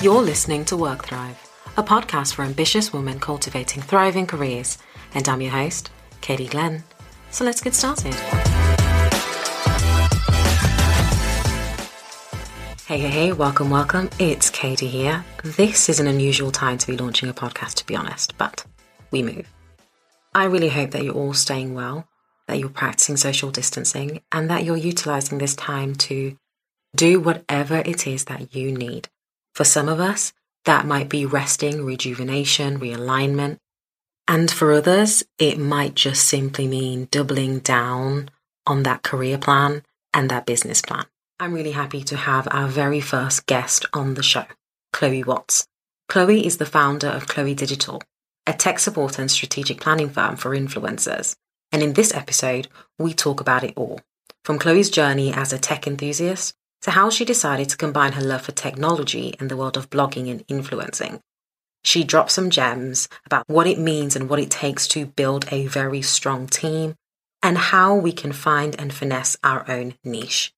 You're listening to Work Thrive, a podcast for ambitious women cultivating thriving careers. And I'm your host, Katie Glenn. So let's get started. Hey, hey, hey, welcome, welcome. It's Katie here. This is an unusual time to be launching a podcast, to be honest, but we move. I really hope that you're all staying well, that you're practicing social distancing, and that you're utilizing this time to do whatever it is that you need. For some of us, that might be resting, rejuvenation, realignment. And for others, it might just simply mean doubling down on that career plan and that business plan. I'm really happy to have our very first guest on the show, Chloe Watts. Chloe is the founder of Chloe Digital, a tech support and strategic planning firm for influencers. And in this episode, we talk about it all from Chloe's journey as a tech enthusiast to how she decided to combine her love for technology and the world of blogging and influencing. She drops some gems about what it means and what it takes to build a very strong team and how we can find and finesse our own niche.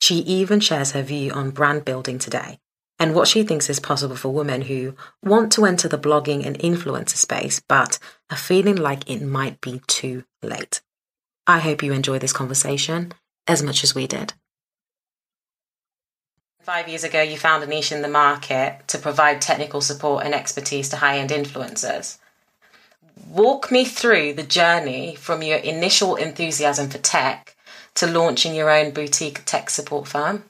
She even shares her view on brand building today and what she thinks is possible for women who want to enter the blogging and influencer space but are feeling like it might be too late. I hope you enjoy this conversation as much as we did. Five years ago, you found a niche in the market to provide technical support and expertise to high end influencers. Walk me through the journey from your initial enthusiasm for tech to launching your own boutique tech support firm.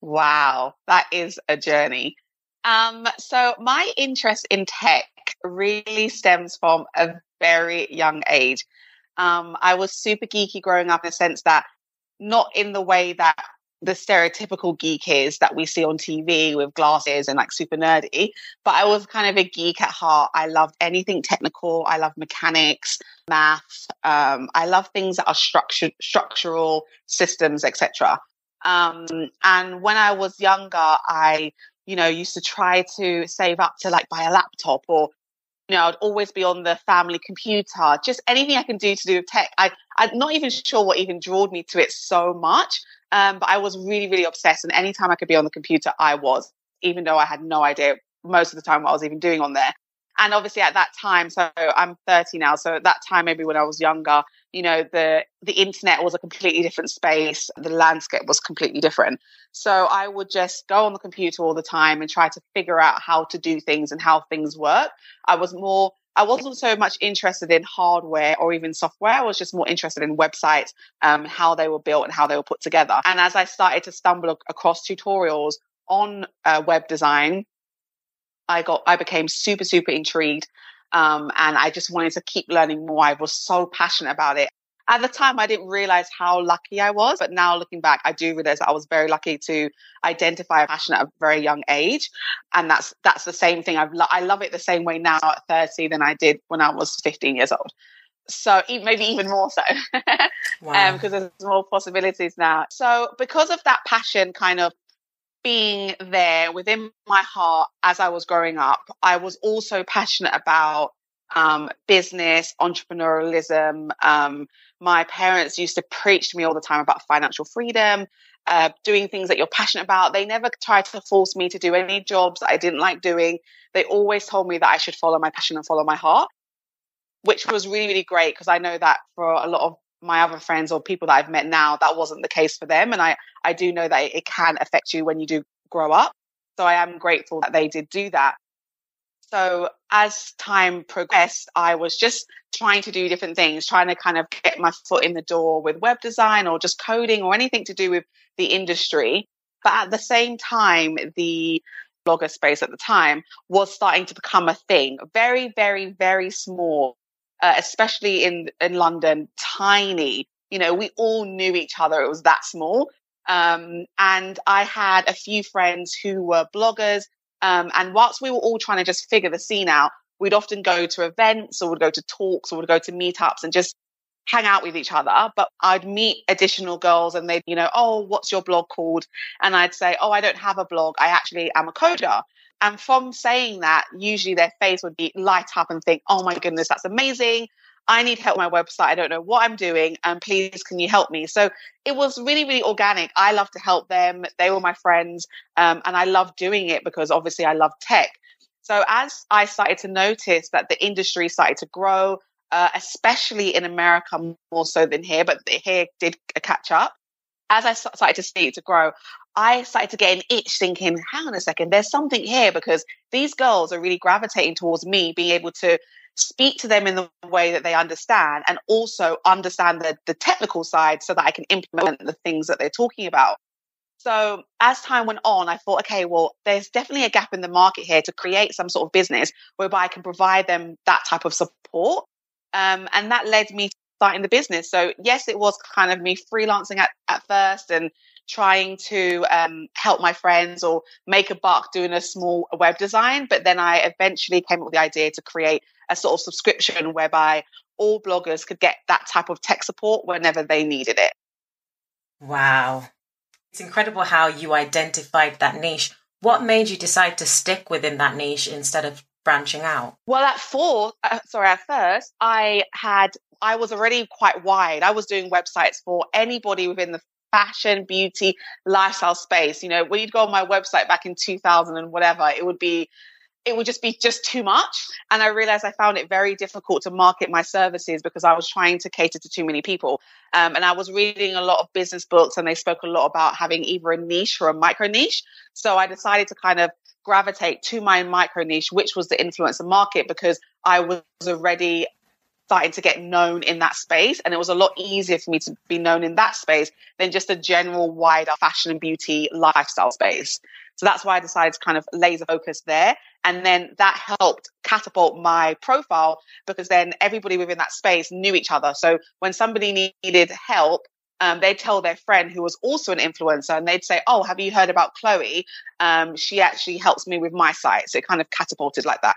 Wow, that is a journey. Um, so, my interest in tech really stems from a very young age. Um, I was super geeky growing up in the sense that not in the way that the stereotypical geek is that we see on TV with glasses and like super nerdy. But I was kind of a geek at heart. I loved anything technical. I love mechanics, math. Um, I love things that are structured, structural systems, etc. Um, and when I was younger, I, you know, used to try to save up to like buy a laptop or you know, I'd always be on the family computer, just anything I can do to do with tech. I, I'm not even sure what even drew me to it so much. Um, but I was really, really obsessed. And anytime I could be on the computer, I was, even though I had no idea most of the time what I was even doing on there. And obviously at that time, so I'm 30 now. So at that time, maybe when I was younger, you know, the, the internet was a completely different space. The landscape was completely different. So I would just go on the computer all the time and try to figure out how to do things and how things work. I was more I wasn't so much interested in hardware or even software. I was just more interested in websites, um, how they were built and how they were put together. And as I started to stumble across tutorials on uh, web design, I got, I became super, super intrigued. Um, and I just wanted to keep learning more. I was so passionate about it. At the time, I didn't realize how lucky I was, but now looking back, I do realize that I was very lucky to identify a passion at a very young age, and that's that's the same thing. I've lo- I love it the same way now at thirty than I did when I was fifteen years old. So maybe even more so, because wow. um, there's more possibilities now. So because of that passion, kind of being there within my heart as I was growing up, I was also passionate about um, business, entrepreneurialism. Um, my parents used to preach to me all the time about financial freedom, uh, doing things that you're passionate about. They never tried to force me to do any jobs that I didn't like doing. They always told me that I should follow my passion and follow my heart, which was really, really great because I know that for a lot of my other friends or people that I've met now, that wasn't the case for them. And I, I do know that it can affect you when you do grow up. So I am grateful that they did do that. So as time progressed, I was just trying to do different things, trying to kind of get my foot in the door with web design or just coding or anything to do with the industry. But at the same time, the blogger space at the time was starting to become a thing, very, very, very small, uh, especially in, in London, tiny. You know, we all knew each other. It was that small. Um, and I had a few friends who were bloggers um, and whilst we were all trying to just figure the scene out, we'd often go to events or would go to talks or would go to meetups and just hang out with each other. But I'd meet additional girls and they'd, you know, oh, what's your blog called? And I'd say, oh, I don't have a blog. I actually am a coder. And from saying that, usually their face would be light up and think, oh my goodness, that's amazing. I need help with my website. I don't know what I'm doing. And please, can you help me? So it was really, really organic. I love to help them. They were my friends. Um, and I love doing it because obviously I love tech. So as I started to notice that the industry started to grow, uh, especially in America more so than here, but here did catch up. As I started to see it to grow, I started to get an itch thinking, hang on a second, there's something here because these girls are really gravitating towards me being able to speak to them in the way that they understand and also understand the, the technical side so that I can implement the things that they're talking about. So as time went on, I thought, okay, well, there's definitely a gap in the market here to create some sort of business whereby I can provide them that type of support. Um, and that led me to starting the business. So yes, it was kind of me freelancing at, at first and trying to um, help my friends or make a buck doing a small web design. But then I eventually came up with the idea to create a sort of subscription whereby all bloggers could get that type of tech support whenever they needed it. Wow. It's incredible how you identified that niche. What made you decide to stick within that niche instead of branching out? Well, at four, uh, sorry, at first, I had, I was already quite wide. I was doing websites for anybody within the fashion, beauty, lifestyle space. You know, when you'd go on my website back in 2000 and whatever, it would be it would just be just too much. And I realized I found it very difficult to market my services because I was trying to cater to too many people. Um, and I was reading a lot of business books and they spoke a lot about having either a niche or a micro niche. So I decided to kind of gravitate to my micro niche, which was the influencer market, because I was already starting to get known in that space. And it was a lot easier for me to be known in that space than just a general wider fashion and beauty lifestyle space. So that's why I decided to kind of laser focus there. And then that helped catapult my profile because then everybody within that space knew each other. So when somebody needed help, um, they'd tell their friend who was also an influencer and they'd say, Oh, have you heard about Chloe? Um, she actually helps me with my site. So it kind of catapulted like that.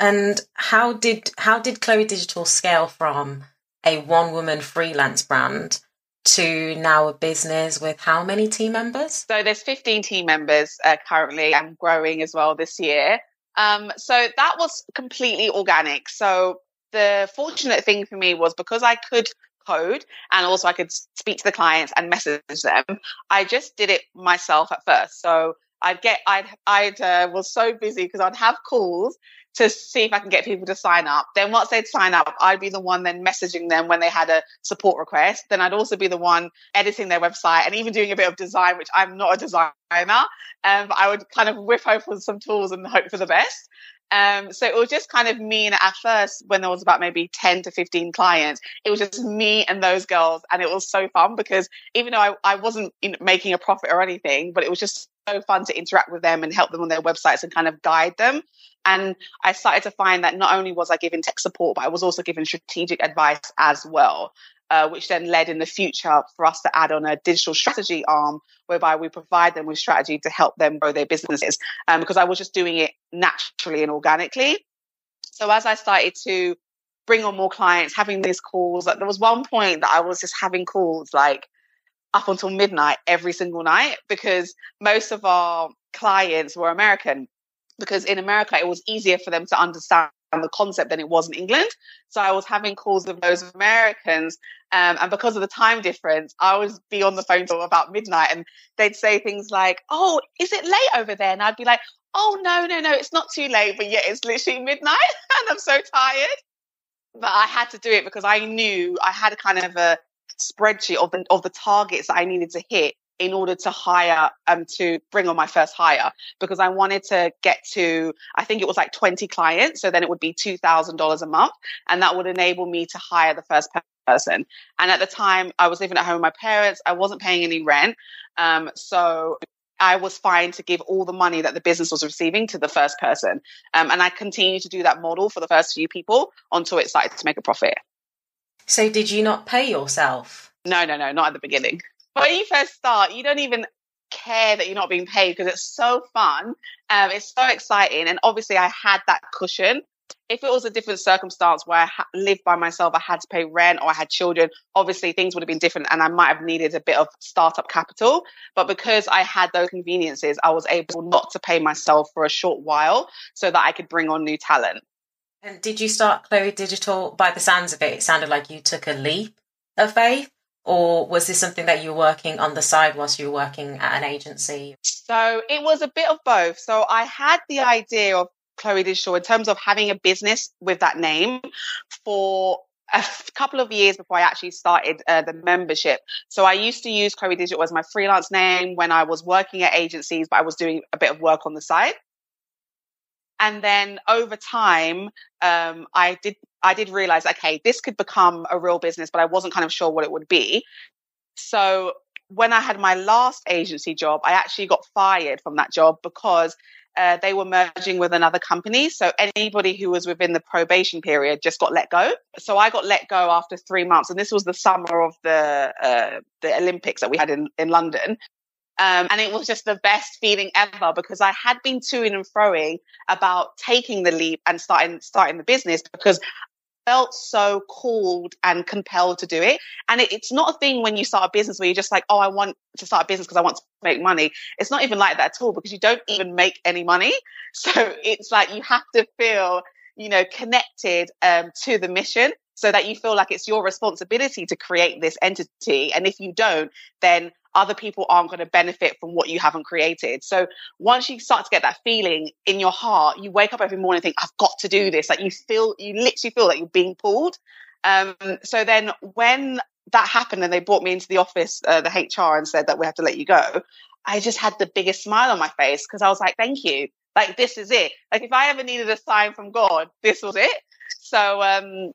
And how did how did Chloe Digital scale from a one woman freelance brand to now a business with how many team members? So there's 15 team members uh, currently. I'm growing as well this year. Um, so that was completely organic. So the fortunate thing for me was because I could code and also I could speak to the clients and message them. I just did it myself at first. So I'd get, I'd, I'd uh, was so busy because I'd have calls to see if I can get people to sign up. Then once they'd sign up, I'd be the one then messaging them when they had a support request. Then I'd also be the one editing their website and even doing a bit of design, which I'm not a designer. Um, I would kind of whip open some tools and hope for the best. Um, so it was just kind of me. And at first, when there was about maybe 10 to 15 clients, it was just me and those girls. And it was so fun because even though I, I wasn't making a profit or anything, but it was just so fun to interact with them and help them on their websites and kind of guide them. And I started to find that not only was I giving tech support, but I was also giving strategic advice as well. Uh, which then led in the future for us to add on a digital strategy arm whereby we provide them with strategy to help them grow their businesses. Um, because I was just doing it naturally and organically. So as I started to bring on more clients, having these calls, like there was one point that I was just having calls like up until midnight every single night because most of our clients were American. Because in America, it was easier for them to understand the concept than it was in England. So I was having calls with those Americans. Um, and because of the time difference, I would be on the phone till about midnight and they'd say things like, Oh, is it late over there? And I'd be like, Oh, no, no, no, it's not too late, but yet it's literally midnight and I'm so tired. But I had to do it because I knew I had a kind of a spreadsheet of the, of the targets that I needed to hit in order to hire um to bring on my first hire because I wanted to get to I think it was like 20 clients so then it would be $2000 a month and that would enable me to hire the first person and at the time I was living at home with my parents I wasn't paying any rent um so I was fine to give all the money that the business was receiving to the first person um, and I continued to do that model for the first few people until it started to make a profit so did you not pay yourself? No, no, no, not at the beginning. When you first start, you don't even care that you're not being paid because it's so fun. Um, it's so exciting. And obviously, I had that cushion. If it was a different circumstance where I ha- lived by myself, I had to pay rent or I had children, obviously things would have been different and I might have needed a bit of startup capital. But because I had those conveniences, I was able not to pay myself for a short while so that I could bring on new talent. And did you start Chloe Digital by the sounds of it? It sounded like you took a leap of faith, or was this something that you were working on the side whilst you were working at an agency? So it was a bit of both. So I had the idea of Chloe Digital in terms of having a business with that name for a couple of years before I actually started uh, the membership. So I used to use Chloe Digital as my freelance name when I was working at agencies, but I was doing a bit of work on the side. And then over time, um, I did I did realize, okay, this could become a real business, but I wasn't kind of sure what it would be. So when I had my last agency job, I actually got fired from that job because uh, they were merging with another company. So anybody who was within the probation period just got let go. So I got let go after three months, and this was the summer of the uh, the Olympics that we had in in London. Um, and it was just the best feeling ever because I had been toing and froing about taking the leap and starting starting the business because I felt so called and compelled to do it. And it, it's not a thing when you start a business where you're just like, oh, I want to start a business because I want to make money. It's not even like that at all because you don't even make any money. So it's like you have to feel, you know, connected um, to the mission so that you feel like it's your responsibility to create this entity. And if you don't, then other people aren't going to benefit from what you haven't created. So once you start to get that feeling in your heart, you wake up every morning and think, I've got to do this. Like you feel, you literally feel like you're being pulled. Um, so then when that happened and they brought me into the office, uh, the HR, and said that we have to let you go, I just had the biggest smile on my face because I was like, thank you. Like, this is it. Like, if I ever needed a sign from God, this was it. So, um,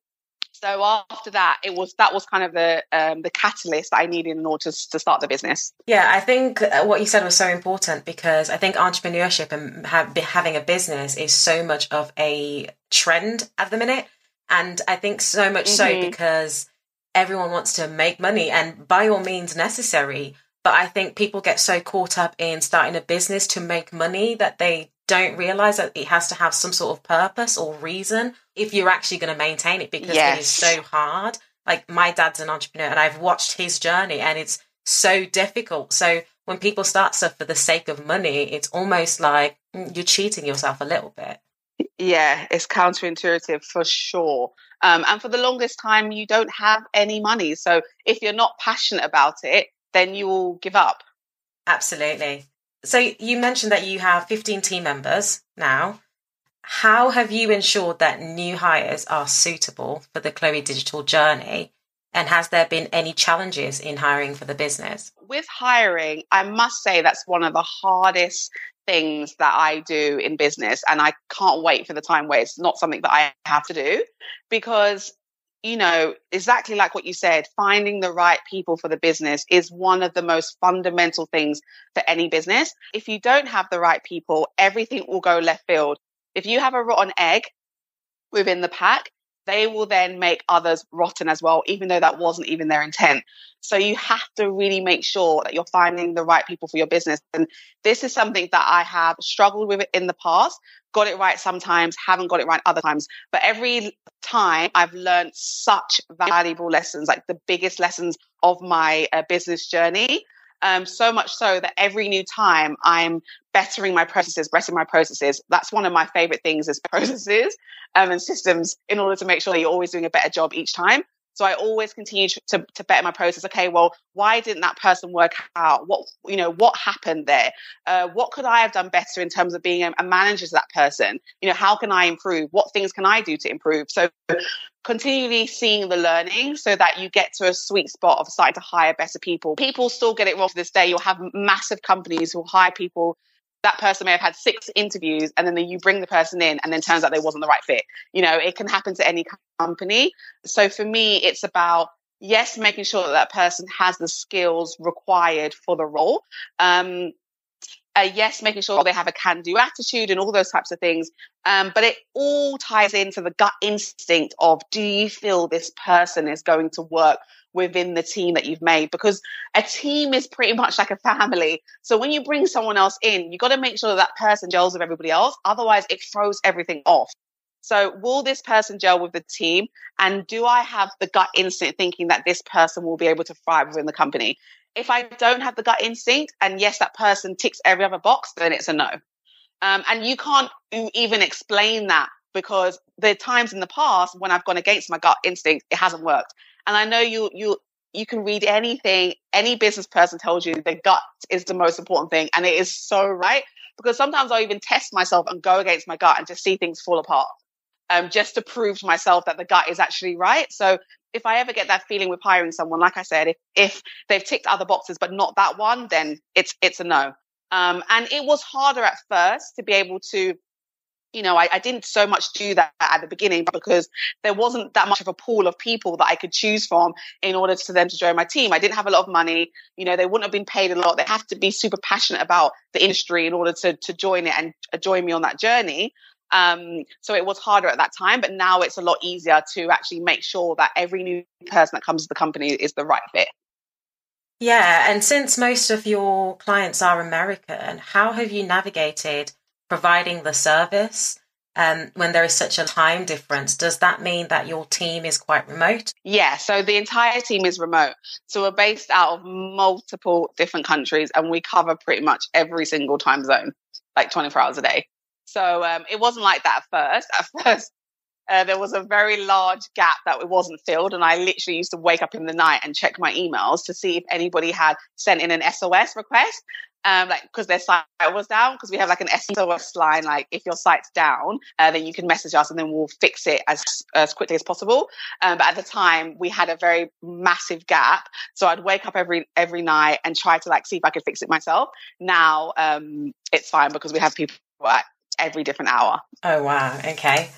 so after that, it was that was kind of the um, the catalyst that I needed in order to, to start the business. Yeah, I think uh, what you said was so important because I think entrepreneurship and have, having a business is so much of a trend at the minute, and I think so much mm-hmm. so because everyone wants to make money, and by all means necessary. But I think people get so caught up in starting a business to make money that they don't realize that it has to have some sort of purpose or reason if you're actually going to maintain it because yes. it is so hard. Like my dad's an entrepreneur and I've watched his journey and it's so difficult. So when people start stuff for the sake of money, it's almost like mm, you're cheating yourself a little bit. Yeah, it's counterintuitive for sure. Um, and for the longest time, you don't have any money. So if you're not passionate about it, then you will give up. Absolutely. So you mentioned that you have 15 team members now. How have you ensured that new hires are suitable for the Chloe digital journey? And has there been any challenges in hiring for the business? With hiring, I must say that's one of the hardest things that I do in business. And I can't wait for the time where it's not something that I have to do because you know, exactly like what you said, finding the right people for the business is one of the most fundamental things for any business. If you don't have the right people, everything will go left field. If you have a rotten egg within the pack, they will then make others rotten as well, even though that wasn't even their intent. So you have to really make sure that you're finding the right people for your business. And this is something that I have struggled with in the past, got it right sometimes, haven't got it right other times. But every time I've learned such valuable lessons, like the biggest lessons of my uh, business journey. Um, so much so that every new time I'm bettering my processes, bettering my processes. That's one of my favorite things is processes um, and systems in order to make sure that you're always doing a better job each time. So I always continue to, to better my process. Okay, well, why didn't that person work out? What, you know, what happened there? Uh, what could I have done better in terms of being a, a manager to that person? You know, how can I improve? What things can I do to improve? So continually seeing the learning so that you get to a sweet spot of starting to hire better people. People still get it wrong to this day. You'll have massive companies who hire people that person may have had six interviews and then you bring the person in and then turns out they wasn't the right fit. You know, it can happen to any company. So for me, it's about yes, making sure that that person has the skills required for the role. Um, uh, yes, making sure they have a can do attitude and all those types of things. Um, but it all ties into the gut instinct of do you feel this person is going to work within the team that you've made because a team is pretty much like a family. So when you bring someone else in, you got to make sure that, that person gels with everybody else. Otherwise, it throws everything off. So will this person gel with the team? And do I have the gut instinct thinking that this person will be able to thrive within the company? If I don't have the gut instinct and yes, that person ticks every other box, then it's a no. Um, and you can't even explain that because the times in the past when I've gone against my gut instinct, it hasn't worked. And I know you you you can read anything any business person tells you the gut is the most important thing and it is so right because sometimes I'll even test myself and go against my gut and just see things fall apart um, just to prove to myself that the gut is actually right. So if I ever get that feeling with hiring someone, like I said, if, if they've ticked other boxes but not that one, then it's it's a no. Um, and it was harder at first to be able to, you know, I, I, didn't so much do that at the beginning because there wasn't that much of a pool of people that I could choose from in order for them to join my team. I didn't have a lot of money. You know, they wouldn't have been paid a lot. They have to be super passionate about the industry in order to to join it and uh, join me on that journey. Um, so it was harder at that time, but now it's a lot easier to actually make sure that every new person that comes to the company is the right fit. Yeah, and since most of your clients are American, how have you navigated providing the service um, when there is such a time difference? Does that mean that your team is quite remote? Yeah, so the entire team is remote. So we're based out of multiple different countries and we cover pretty much every single time zone, like 24 hours a day. So um, it wasn't like that at first. At first, uh, there was a very large gap that it wasn't filled. And I literally used to wake up in the night and check my emails to see if anybody had sent in an SOS request. Um, like because their site was down, because we have like an SOS line, like if your site's down, uh, then you can message us and then we'll fix it as as quickly as possible. Um, but at the time, we had a very massive gap, so I'd wake up every every night and try to like see if I could fix it myself. Now um, it's fine because we have people every different hour. Oh wow, okay.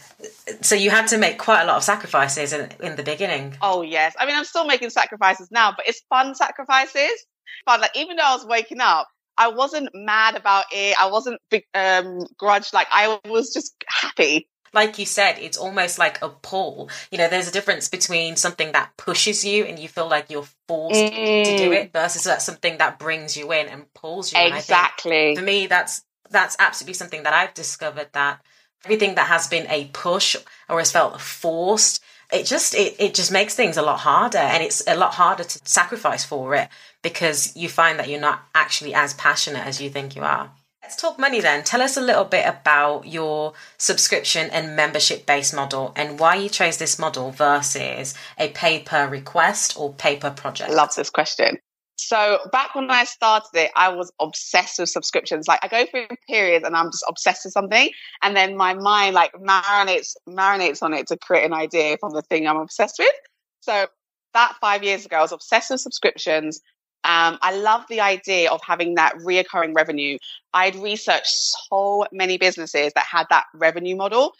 So you had to make quite a lot of sacrifices in, in the beginning. Oh yes, I mean I'm still making sacrifices now, but it's fun sacrifices. But like even though I was waking up, I wasn't mad about it. I wasn't um, grudged. Like I was just happy. Like you said, it's almost like a pull. You know, there's a difference between something that pushes you and you feel like you're forced mm. to do mm. it versus that something that brings you in and pulls you. In. Exactly. for me, that's that's absolutely something that I've discovered that everything that has been a push or has felt forced, it just it, it just makes things a lot harder and it's a lot harder to sacrifice for it because you find that you're not actually as passionate as you think you are. Let's talk money then. Tell us a little bit about your subscription and membership based model and why you chose this model versus a pay per request or pay per project. Love this question. So back when I started it, I was obsessed with subscriptions. Like I go through periods and I'm just obsessed with something, and then my mind like marinates marinates on it to create an idea from the thing I'm obsessed with. So that five years ago, I was obsessed with subscriptions. Um, I love the idea of having that reoccurring revenue. I'd researched so many businesses that had that revenue model.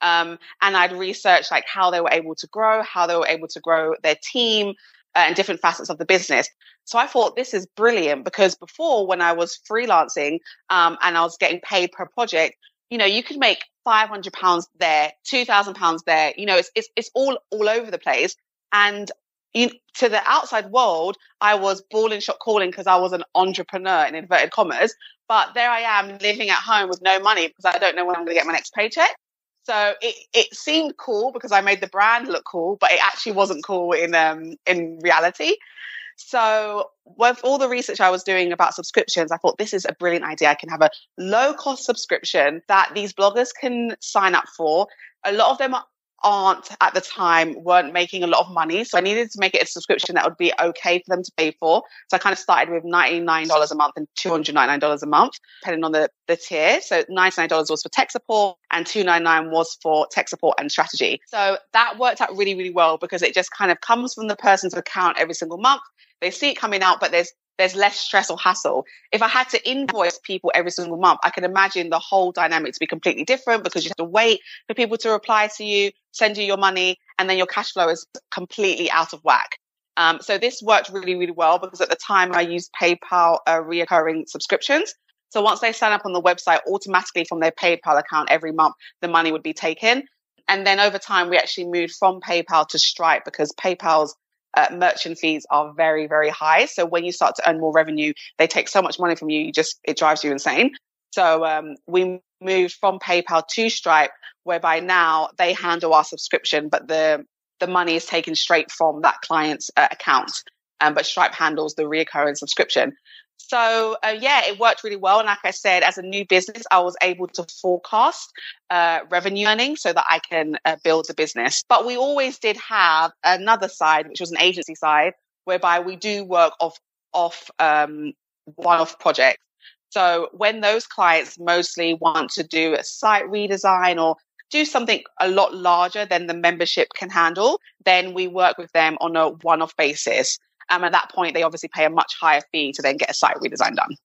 Um, and I'd researched like how they were able to grow, how they were able to grow their team, and different facets of the business. So I thought this is brilliant because before, when I was freelancing um, and I was getting paid per project, you know, you could make five hundred pounds there, two thousand pounds there. You know, it's it's it's all all over the place. And you, to the outside world, I was ball and shot calling because I was an entrepreneur in inverted commas. But there I am living at home with no money because I don't know when I'm going to get my next paycheck. So it, it seemed cool because I made the brand look cool, but it actually wasn't cool in um in reality. So with all the research I was doing about subscriptions, I thought this is a brilliant idea. I can have a low cost subscription that these bloggers can sign up for. A lot of them aren't at the time weren't making a lot of money. So I needed to make it a subscription that would be okay for them to pay for. So I kind of started with $99 a month and $299 a month, depending on the, the tier. So $99 was for tech support and $299 was for tech support and strategy. So that worked out really, really well because it just kind of comes from the person's account every single month. They see it coming out, but there's there's less stress or hassle. If I had to invoice people every single month, I can imagine the whole dynamic to be completely different because you have to wait for people to reply to you, send you your money, and then your cash flow is completely out of whack. Um, so this worked really, really well because at the time I used PayPal uh, reoccurring subscriptions. So once they sign up on the website, automatically from their PayPal account every month, the money would be taken. And then over time, we actually moved from PayPal to Stripe because PayPal's uh, merchant fees are very, very high. So when you start to earn more revenue, they take so much money from you, you just, it drives you insane. So um, we moved from PayPal to Stripe, whereby now they handle our subscription, but the the money is taken straight from that client's uh, account. Um, but Stripe handles the reoccurring subscription. So uh, yeah, it worked really well. And like I said, as a new business, I was able to forecast uh, revenue earning so that I can uh, build the business. But we always did have another side, which was an agency side, whereby we do work off off um, one-off projects. So when those clients mostly want to do a site redesign or do something a lot larger than the membership can handle, then we work with them on a one-off basis. Um, at that point, they obviously pay a much higher fee to then get a site redesign done.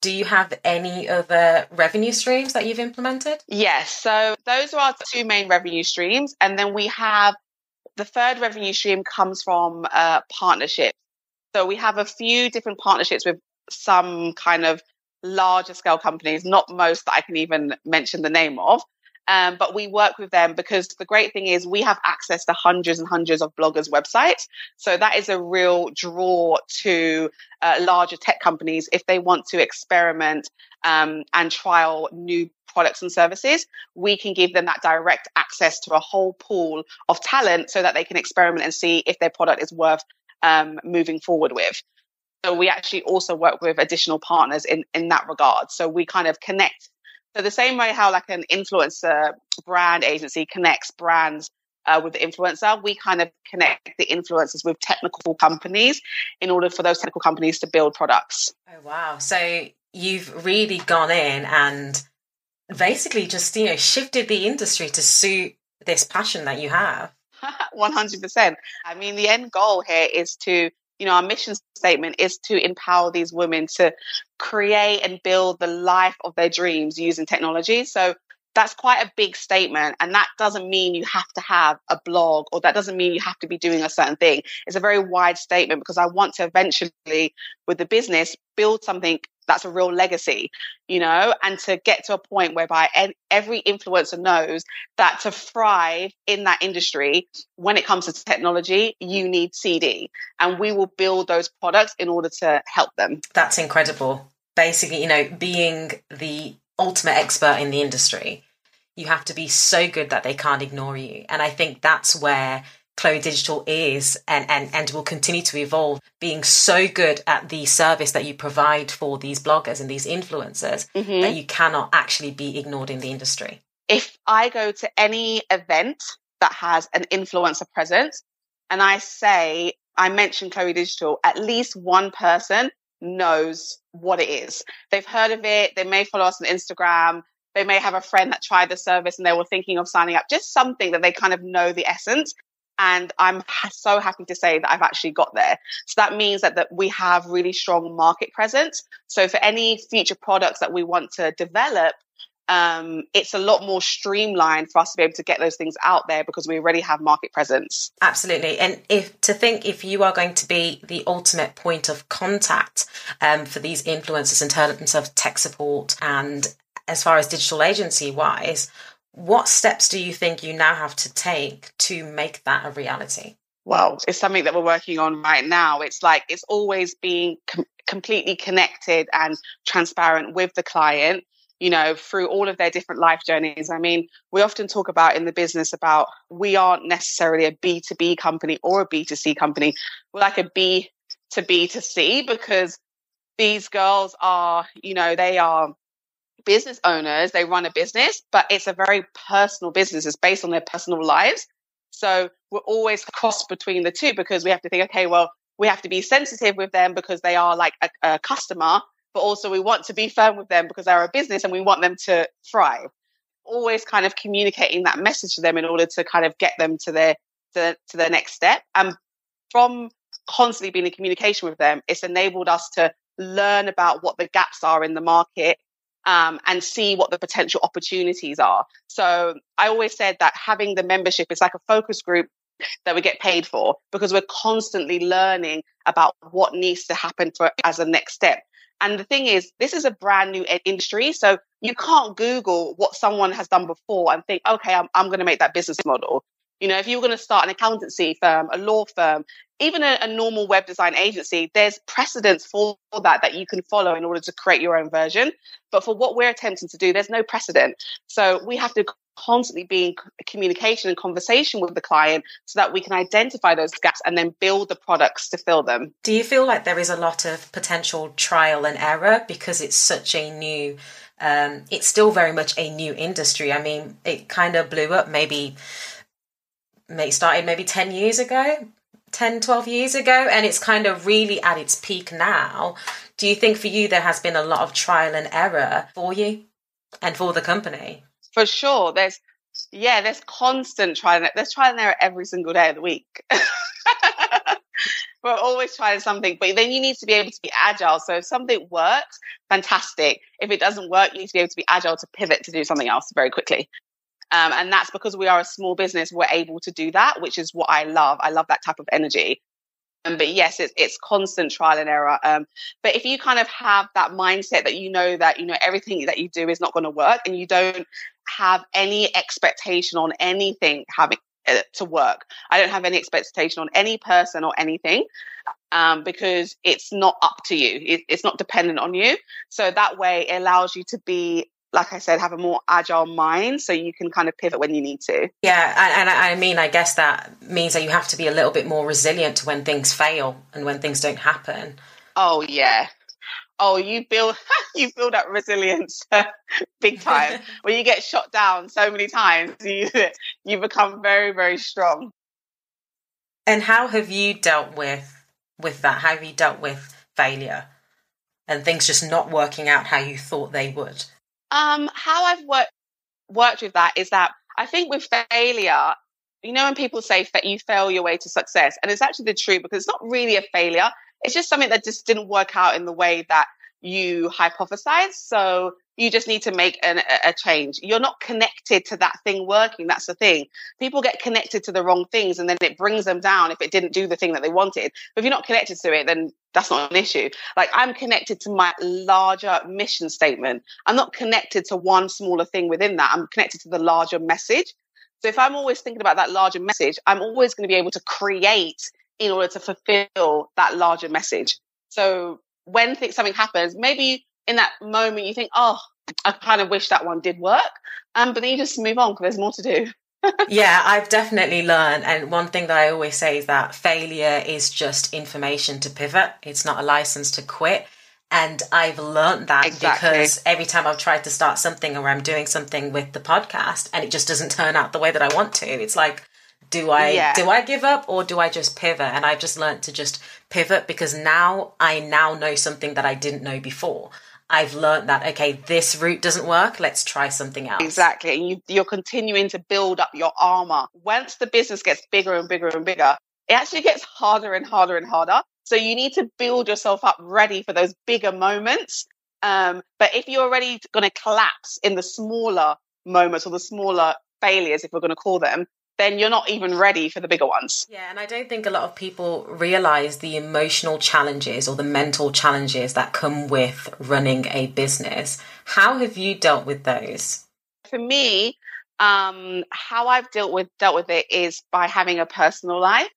Do you have any other revenue streams that you've implemented? Yes. So those are our two main revenue streams. And then we have the third revenue stream comes from uh, partnerships. So we have a few different partnerships with some kind of larger scale companies, not most that I can even mention the name of. Um, but we work with them because the great thing is we have access to hundreds and hundreds of bloggers' websites. So that is a real draw to uh, larger tech companies if they want to experiment um, and trial new products and services. We can give them that direct access to a whole pool of talent so that they can experiment and see if their product is worth um, moving forward with. So we actually also work with additional partners in, in that regard. So we kind of connect so the same way how like an influencer brand agency connects brands uh, with the influencer, we kind of connect the influencers with technical companies in order for those technical companies to build products. Oh wow! So you've really gone in and basically just you know shifted the industry to suit this passion that you have. 100%. I mean, the end goal here is to you know, our mission statement is to empower these women to create and build the life of their dreams using technology. So that's quite a big statement. And that doesn't mean you have to have a blog or that doesn't mean you have to be doing a certain thing. It's a very wide statement because I want to eventually, with the business, build something that's a real legacy, you know, and to get to a point whereby every influencer knows that to thrive in that industry, when it comes to technology, you need CD. And we will build those products in order to help them. That's incredible. Basically, you know, being the ultimate expert in the industry, you have to be so good that they can't ignore you. And I think that's where Chloe Digital is and, and, and will continue to evolve, being so good at the service that you provide for these bloggers and these influencers mm-hmm. that you cannot actually be ignored in the industry. If I go to any event that has an influencer presence and I say, I mentioned Chloe Digital, at least one person knows what it is. They've heard of it. They may follow us on Instagram. They may have a friend that tried the service and they were thinking of signing up. Just something that they kind of know the essence and I'm so happy to say that I've actually got there. So that means that, that we have really strong market presence. So for any future products that we want to develop, um, it's a lot more streamlined for us to be able to get those things out there because we already have market presence. Absolutely, and if to think if you are going to be the ultimate point of contact um, for these influencers in terms of tech support and as far as digital agency wise, what steps do you think you now have to take to make that a reality? Well, it's something that we're working on right now. It's like it's always being com- completely connected and transparent with the client, you know, through all of their different life journeys. I mean, we often talk about in the business about we aren't necessarily a B2B company or a B2C company. We're like a B to B to C because these girls are, you know, they are business owners, they run a business, but it's a very personal business. It's based on their personal lives. So we're always cross between the two because we have to think, okay, well, we have to be sensitive with them because they are like a, a customer, but also we want to be firm with them because they're a business and we want them to thrive. Always kind of communicating that message to them in order to kind of get them to their to, to their next step. And from constantly being in communication with them, it's enabled us to learn about what the gaps are in the market um, and see what the potential opportunities are. So I always said that having the membership is like a focus group that we get paid for because we're constantly learning about what needs to happen for as a next step. And the thing is, this is a brand new industry. So you can't Google what someone has done before and think, okay, I'm, I'm going to make that business model. You know, if you're going to start an accountancy firm, a law firm, even a, a, normal web design agency, there's precedents for that that you can follow in order to create your own version. But for what we're attempting to do, there's no precedent. So we have to constantly be in communication and conversation with the client so that we can identify those gaps and then build the products to fill them. Do you feel like there is a lot of potential trial and error because it's such a new um, it's still very much a new industry. I mean, it kind of blew up maybe, maybe started maybe 10 years ago, 10, 12 years ago, and it's kind of really at its peak now. Do you think for you there has been a lot of trial and error for you and for the company? For sure. There's, yeah, there's constant trial and there's trial and error every single day of the week. we're always trying something, but then you need to be able to be agile. So if something works, fantastic. If it doesn't work, you need to be able to be agile to pivot to do something else very quickly. Um, and that's because we are a small business, we're able to do that, which is what I love. I love that type of energy. Um, but yes, it's, it's constant trial and error. Um, but if you kind of have that mindset that you know that you know everything that you do is not going to work, and you don't have any expectation on anything having uh, to work. I don't have any expectation on any person or anything um, because it's not up to you. It, it's not dependent on you. So that way it allows you to be like I said, have a more agile mind so you can kind of pivot when you need to. Yeah, and, and, I mean, I guess that means that you have to be a little bit more resilient to when things fail and when things don't happen. Oh, yeah oh, you build you build up resilience big time. when you get shot down so many times, you you become very very strong. And how have you dealt with with that? How have you dealt with failure and things just not working out how you thought they would? Um, how I've worked worked with that is that I think with failure, you know, when people say that you fail your way to success, and it's actually the truth because it's not really a failure. It's just something that just didn't work out in the way that you hypothesize. So you just need to make an, a change. You're not connected to that thing working. That's the thing. People get connected to the wrong things and then it brings them down if it didn't do the thing that they wanted. But if you're not connected to it, then that's not an issue. Like I'm connected to my larger mission statement. I'm not connected to one smaller thing within that. I'm connected to the larger message. So if I'm always thinking about that larger message, I'm always going to be able to create in order to fulfill that larger message. So when th- something happens, maybe in that moment you think, oh, I kind of wish that one did work. Um, but then you just move on because there's more to do. yeah, I've definitely learned. And one thing that I always say is that failure is just information to pivot, it's not a license to quit. And I've learned that exactly. because every time I've tried to start something or I'm doing something with the podcast and it just doesn't turn out the way that I want to, it's like, do I yeah. do I give up or do I just pivot? And I've just learned to just pivot because now I now know something that I didn't know before. I've learned that okay, this route doesn't work. Let's try something else. Exactly, and you, you're continuing to build up your armor. Once the business gets bigger and bigger and bigger, it actually gets harder and harder and harder. So you need to build yourself up ready for those bigger moments. Um, but if you're already going to collapse in the smaller moments or the smaller failures, if we're going to call them, then you're not even ready for the bigger ones. Yeah, and I don't think a lot of people realize the emotional challenges or the mental challenges that come with running a business. How have you dealt with those? For me, um, how I've dealt with dealt with it is by having a personal life,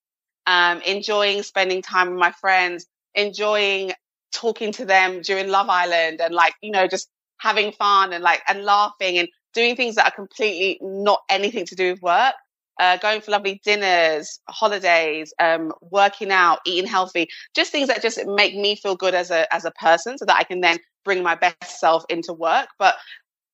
um, enjoying spending time with my friends, enjoying talking to them during Love Island, and like you know just having fun and like and laughing and doing things that are completely not anything to do with work uh, going for lovely dinners, holidays, um, working out, eating healthy, just things that just make me feel good as a as a person, so that I can then bring my best self into work. But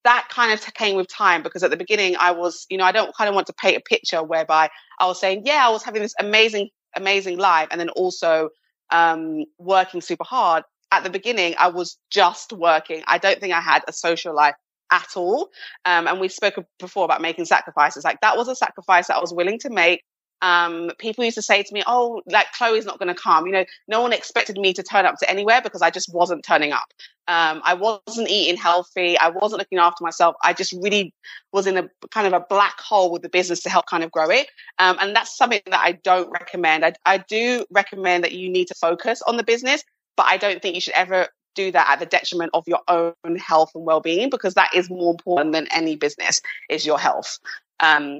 that kind of came with time because at the beginning I was, you know, I don't kind of want to paint a picture whereby I was saying, yeah, I was having this amazing, amazing life, and then also um, working super hard. At the beginning, I was just working. I don't think I had a social life at all. Um, and we've spoken before about making sacrifices. Like that was a sacrifice that I was willing to make. Um, people used to say to me, "Oh, like Chloe's not going to come." You know, no one expected me to turn up to anywhere because I just wasn't turning up. Um, I wasn't eating healthy. I wasn't looking after myself. I just really was in a kind of a black hole with the business to help kind of grow it. Um, and that's something that I don't recommend. I, I do recommend that you need to focus on the business, but I don't think you should ever do that at the detriment of your own health and well-being because that is more important than any business is your health um,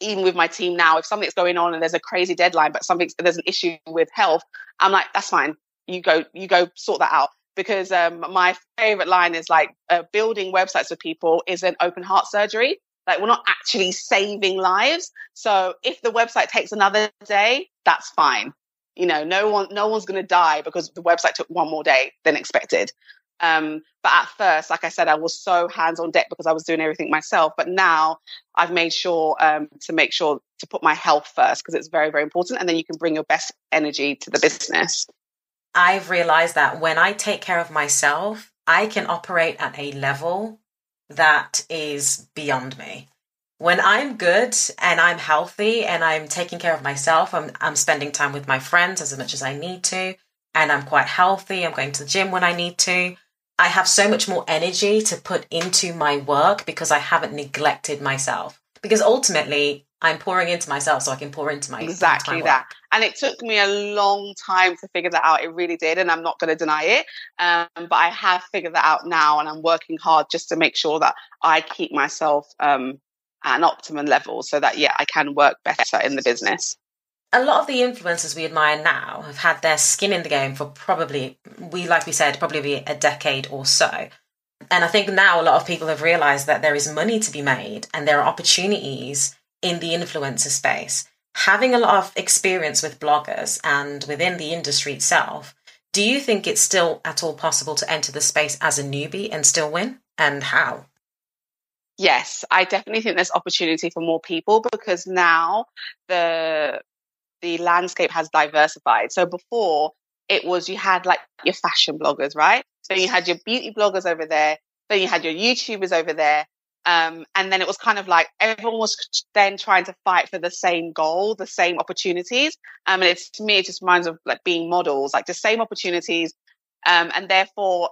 even with my team now if something's going on and there's a crazy deadline but something there's an issue with health i'm like that's fine you go you go sort that out because um, my favorite line is like uh, building websites for people is an open heart surgery Like we're not actually saving lives. So if the website takes another day, that's fine. You know, no one, no one's going to die because the website took one more day than expected. Um, but at first, like I said, I was so hands on deck because I was doing everything myself. But now I've made sure um, to make sure to put my health first because it's very, very important. And then you can bring your best energy to the business. I've realized that when I take care of myself, I can operate at a level that is beyond me. When I'm good and I'm healthy and I'm taking care of myself, I'm, I'm spending time with my friends as much as I need to, and I'm quite healthy, I'm going to the gym when I need to. I have so much more energy to put into my work because I haven't neglected myself. Because ultimately, I'm pouring into myself so I can pour into my exactly that. And it took me a long time to figure that out. It really did, and I'm not going to deny it. Um, but I have figured that out now, and I'm working hard just to make sure that I keep myself um, at an optimum level, so that yeah, I can work better in the business. A lot of the influencers we admire now have had their skin in the game for probably, we like we said, probably a decade or so. And I think now a lot of people have realized that there is money to be made and there are opportunities in the influencer space, having a lot of experience with bloggers and within the industry itself, do you think it's still at all possible to enter the space as a newbie and still win? And how? Yes, I definitely think there's opportunity for more people because now the the landscape has diversified. So before it was you had like your fashion bloggers, right? So you had your beauty bloggers over there, then you had your YouTubers over there, um, and then it was kind of like everyone was then trying to fight for the same goal, the same opportunities. Um, and it's to me, it just reminds of like being models, like the same opportunities. Um, and therefore,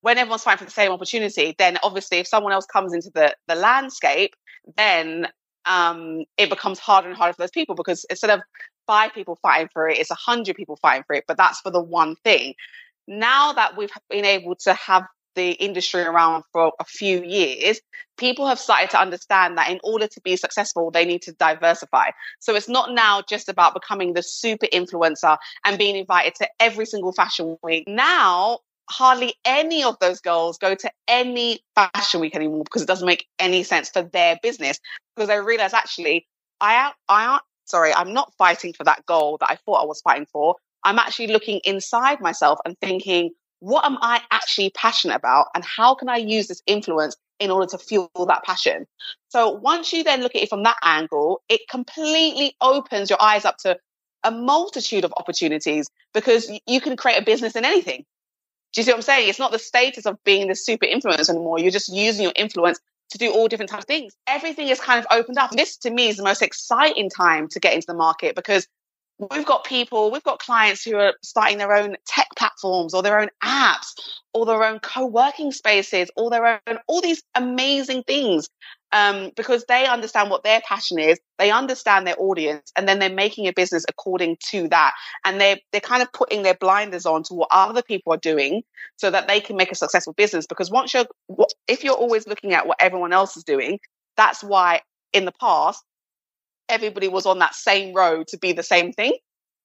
when everyone's fighting for the same opportunity, then obviously if someone else comes into the, the landscape, then um, it becomes harder and harder for those people because instead of five people fighting for it, it's a hundred people fighting for it, but that's for the one thing. Now that we've been able to have the industry around for a few years, people have started to understand that in order to be successful, they need to diversify. So it's not now just about becoming the super influencer and being invited to every single fashion week. Now, hardly any of those girls go to any fashion week anymore because it doesn't make any sense for their business because they realize actually I am, I sorry I'm not fighting for that goal that I thought I was fighting for. I'm actually looking inside myself and thinking, what am I actually passionate about and how can I use this influence in order to fuel that passion? So once you then look at it from that angle, it completely opens your eyes up to a multitude of opportunities because you can create a business in anything. Do you see what I'm saying? It's not the status of being the super influencer anymore. You're just using your influence to do all different types of things. Everything is kind of opened up. This to me is the most exciting time to get into the market because we've got people, we've got clients who are starting their own tech platforms or their own apps or their own co-working spaces or their own, all these amazing things. Um, because they understand what their passion is, they understand their audience, and then they're making a business according to that. And they're, they're kind of putting their blinders on to what other people are doing so that they can make a successful business. Because once you're, if you're always looking at what everyone else is doing, that's why in the past, everybody was on that same road to be the same thing.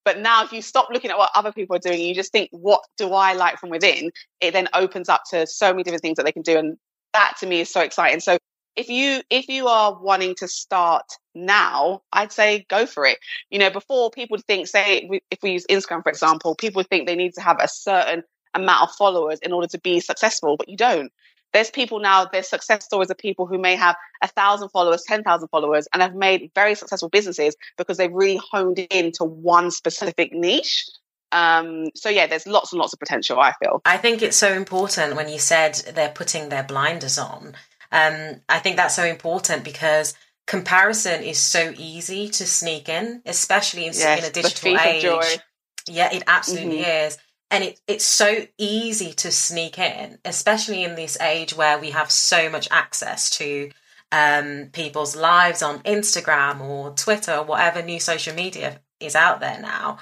But now, if you stop looking at what other people are doing, you just think, what do I like from within? It then opens up to so many different things that they can do. And that to me is so exciting. So if you if you are wanting to start now i'd say go for it you know before people think say if we use instagram for example people think they need to have a certain amount of followers in order to be successful but you don't there's people now, there's success stories of people who may have a thousand followers, 10,000 followers, and have made very successful businesses because they've really honed in to one specific niche. Um, so yeah, there's lots and lots of potential, I feel. I think it's so important when you said they're putting their blinders on. Um, I think that's so important because comparison is so easy to sneak in, especially in, yes, in a digital age. Yeah, it absolutely mm-hmm. is and it, it's so easy to sneak in, especially in this age where we have so much access to um, people's lives on Instagram or Twitter or whatever new social media is out there now.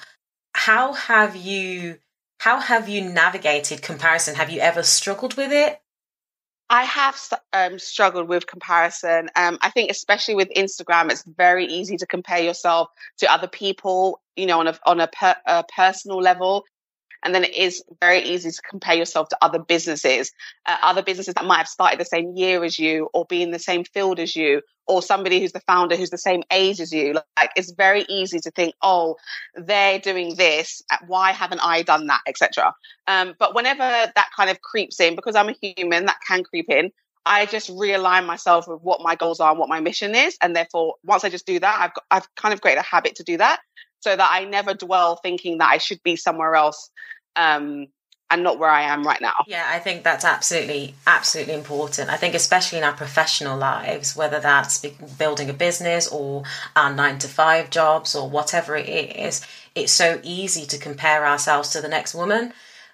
How have you how have you navigated comparison? Have you ever struggled with it? I have um, struggled with comparison. Um, I think, especially with Instagram, it's very easy to compare yourself to other people. You know, on a on a, per, a personal level, And then it is very easy to compare yourself to other businesses, uh, other businesses that might have started the same year as you or be in the same field as you or somebody who's the founder who's the same age as you. Like it's very easy to think, oh, they're doing this. Why haven't I done that, etc. Um, but whenever that kind of creeps in, because I'm a human, that can creep in. I just realign myself with what my goals are and what my mission is, and therefore, once I just do that, I've got, I've kind of created a habit to do that, so that I never dwell thinking that I should be somewhere else. Um, and not where I am right now. Yeah, I think that's absolutely, absolutely important. I think, especially in our professional lives, whether that's building a business or our nine to five jobs or whatever it is, it's so easy to compare ourselves to the next woman.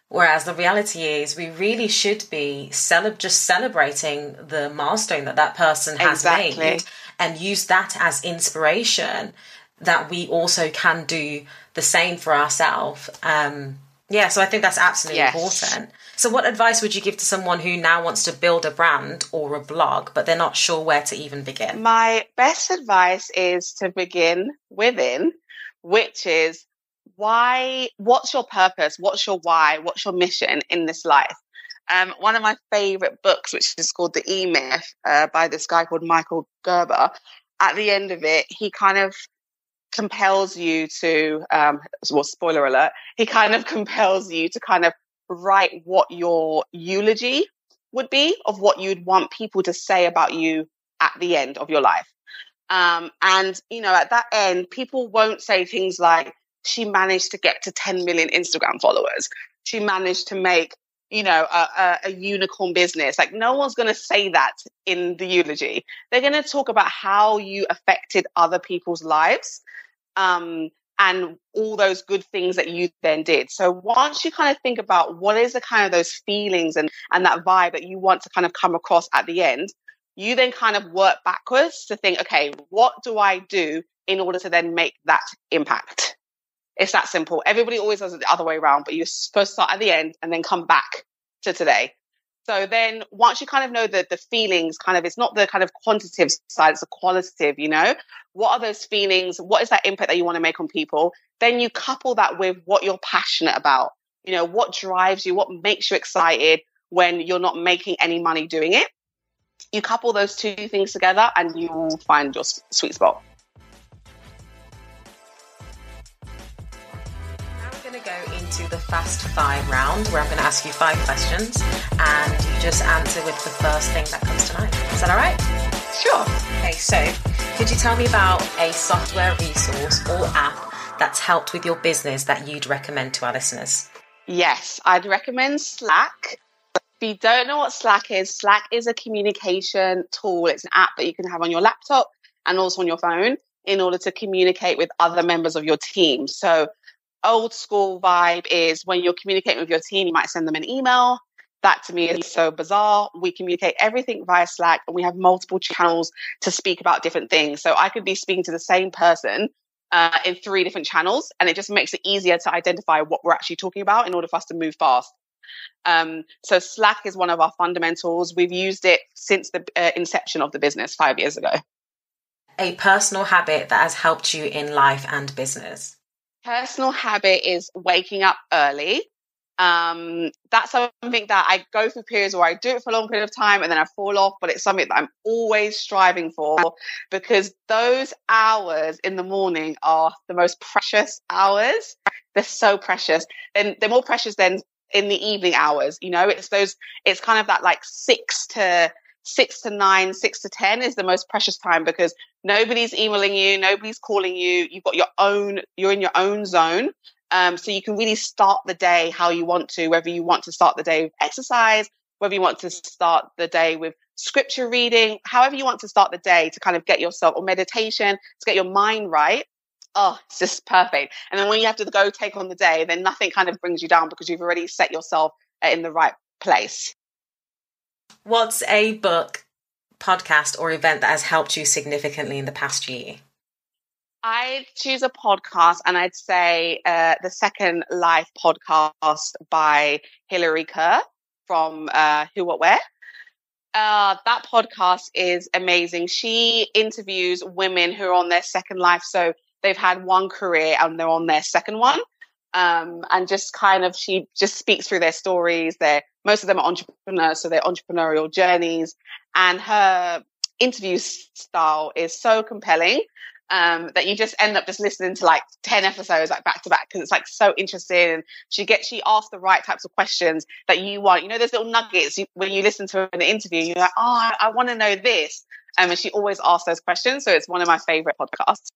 Whereas the reality is, we really should be cele- just celebrating the milestone that that person has exactly. made and use that as inspiration that we also can do the same for ourselves. Um, yeah, so I think that's absolutely yes. important. So, what advice would you give to someone who now wants to build a brand or a blog, but they're not sure where to even begin? My best advice is to begin within, which is why, what's your purpose? What's your why? What's your mission in this life? Um, one of my favorite books, which is called The E Myth uh, by this guy called Michael Gerber, at the end of it, he kind of compels you to, um, well, spoiler alert, he kind of compels you to kind of write what your eulogy would be of what you'd want people to say about you at the end of your life. Um, and, you know, at that end, people won't say things like, she managed to get to 10 million Instagram followers. She managed to make, you know, a, a, a unicorn business. Like, no one's going to say that in the eulogy. They're going to talk about how you affected other people's lives um, and all those good things that you then did. So once you kind of think about what is the kind of those feelings and, and that vibe that you want to kind of come across at the end, you then kind of work backwards to think, okay, what do I do in order to then make that impact? It's that simple. Everybody always does it the other way around, but you're supposed to start at the end and then come back to today. So then once you kind of know the, the feelings, kind of, it's not the kind of quantitative side, it's the qualitative, you know, what are those feelings? What is that impact that you want to make on people? Then you couple that with what you're passionate about. You know, what drives you, what makes you excited when you're not making any money doing it. You couple those two things together and you will find your sweet spot. Going to go into the fast five round where I'm going to ask you five questions and you just answer with the first thing that comes to mind. Is that all right? Sure. Okay, so could you tell me about a software resource or app that's helped with your business that you'd recommend to our listeners? Yes, I'd recommend Slack. If you don't know what Slack is, Slack is a communication tool. It's an app that you can have on your laptop and also on your phone in order to communicate with other members of your team. So old school vibe is when you're communicating with your team, you might send them an email. That to me is so bizarre. We communicate everything via Slack and we have multiple channels to speak about different things. So I could be speaking to the same person uh, in three different channels, and it just makes it easier to identify what we're actually talking about in order for us to move fast. Um, so Slack is one of our fundamentals. We've used it since the uh, inception of the business five years ago. A personal habit that has helped you in life and business personal habit is waking up early. Um, that's something that I go through periods where I do it for a long period of time and then I fall off, but it's something that I'm always striving for because those hours in the morning are the most precious hours. They're so precious. And they're more precious than in the evening hours. You know, it's those, it's kind of that like six to six to nine, six to 10 is the most precious time because nobody's emailing you, nobody's calling you. You've got your own, you're in your own zone. Um, so you can really start the day how you want to, whether you want to start the day with exercise, whether you want to start the day with scripture reading, however you want to start the day to kind of get yourself or meditation to get your mind right. Oh, it's just perfect. And then when you have to go take on the day, then nothing kind of brings you down because you've already set yourself in the right place. What's a book, podcast, or event that has helped you significantly in the past year? I'd choose a podcast and I'd say uh, the Second Life podcast by Hillary Kerr from uh, Who What Wear. Uh, that podcast is amazing. She interviews women who are on their second life. So they've had one career and they're on their second one. Um, and just kind of, she just speaks through their stories. They're, most of them are entrepreneurs, so their entrepreneurial journeys. And her interview style is so compelling um, that you just end up just listening to like 10 episodes like back to back because it's like so interesting and she gets she asks the right types of questions that you want you know there's little nuggets you, when you listen to an interview you're like oh i, I want to know this um, and she always asks those questions so it's one of my favorite podcasts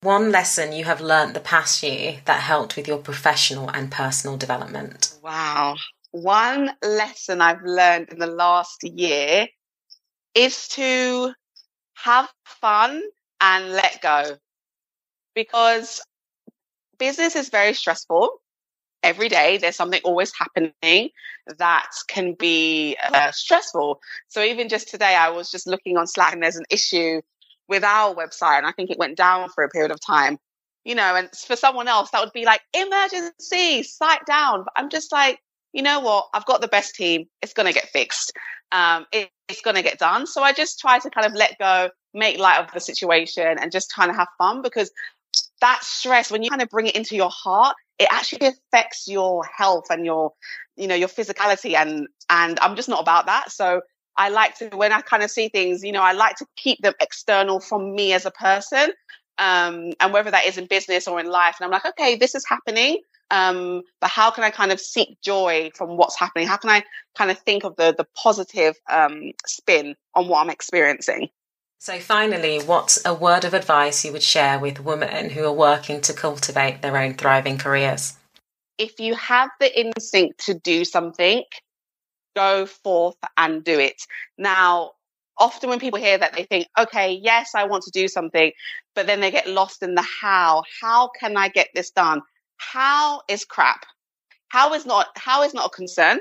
one lesson you have learnt the past year that helped with your professional and personal development wow one lesson i've learned in the last year is to have fun and let go because business is very stressful. Every day, there's something always happening that can be uh, stressful. So, even just today, I was just looking on Slack and there's an issue with our website, and I think it went down for a period of time. You know, and for someone else, that would be like emergency, site down. But I'm just like, you know what? I've got the best team. It's going to get fixed. Um, it, it's going to get done. So I just try to kind of let go, make light of the situation, and just kind of have fun because that stress, when you kind of bring it into your heart, it actually affects your health and your, you know, your physicality. And and I'm just not about that. So I like to when I kind of see things, you know, I like to keep them external from me as a person. Um, and whether that is in business or in life. And I'm like, okay, this is happening. Um, but how can I kind of seek joy from what's happening? How can I kind of think of the the positive um, spin on what I'm experiencing? So, finally, what's a word of advice you would share with women who are working to cultivate their own thriving careers? If you have the instinct to do something, go forth and do it. Now, often when people hear that, they think, okay, yes, I want to do something, but then they get lost in the how. How can I get this done? how is crap. How is not how is not a concern.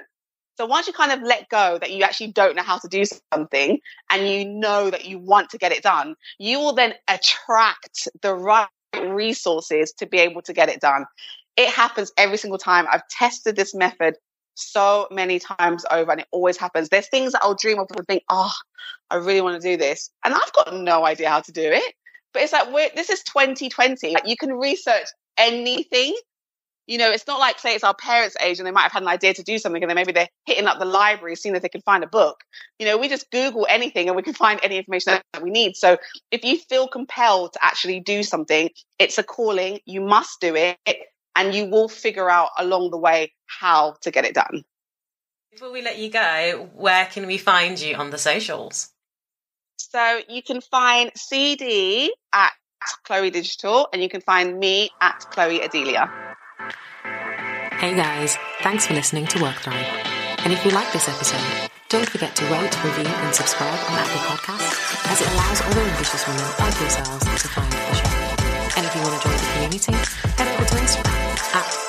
So once you kind of let go that you actually don't know how to do something and you know that you want to get it done, you will then attract the right resources to be able to get it done. It happens every single time. I've tested this method so many times over and it always happens. There's things that I'll dream of and think, oh, I really want to do this. And I've got no idea how to do it. But it's like, this is 2020. Like you can research anything. You know, it's not like, say, it's our parents' age and they might have had an idea to do something and then maybe they're hitting up the library, seeing if they can find a book. You know, we just Google anything and we can find any information that we need. So if you feel compelled to actually do something, it's a calling. You must do it and you will figure out along the way how to get it done. Before we let you go, where can we find you on the socials? So you can find CD at Chloe Digital, and you can find me at Chloe Adelia. Hey guys, thanks for listening to Work Thrive. And if you like this episode, don't forget to rate, review, and subscribe on Apple Podcasts, as it allows other ambitious women like yourselves to find the show. And if you want to join the community, head over to Instagram at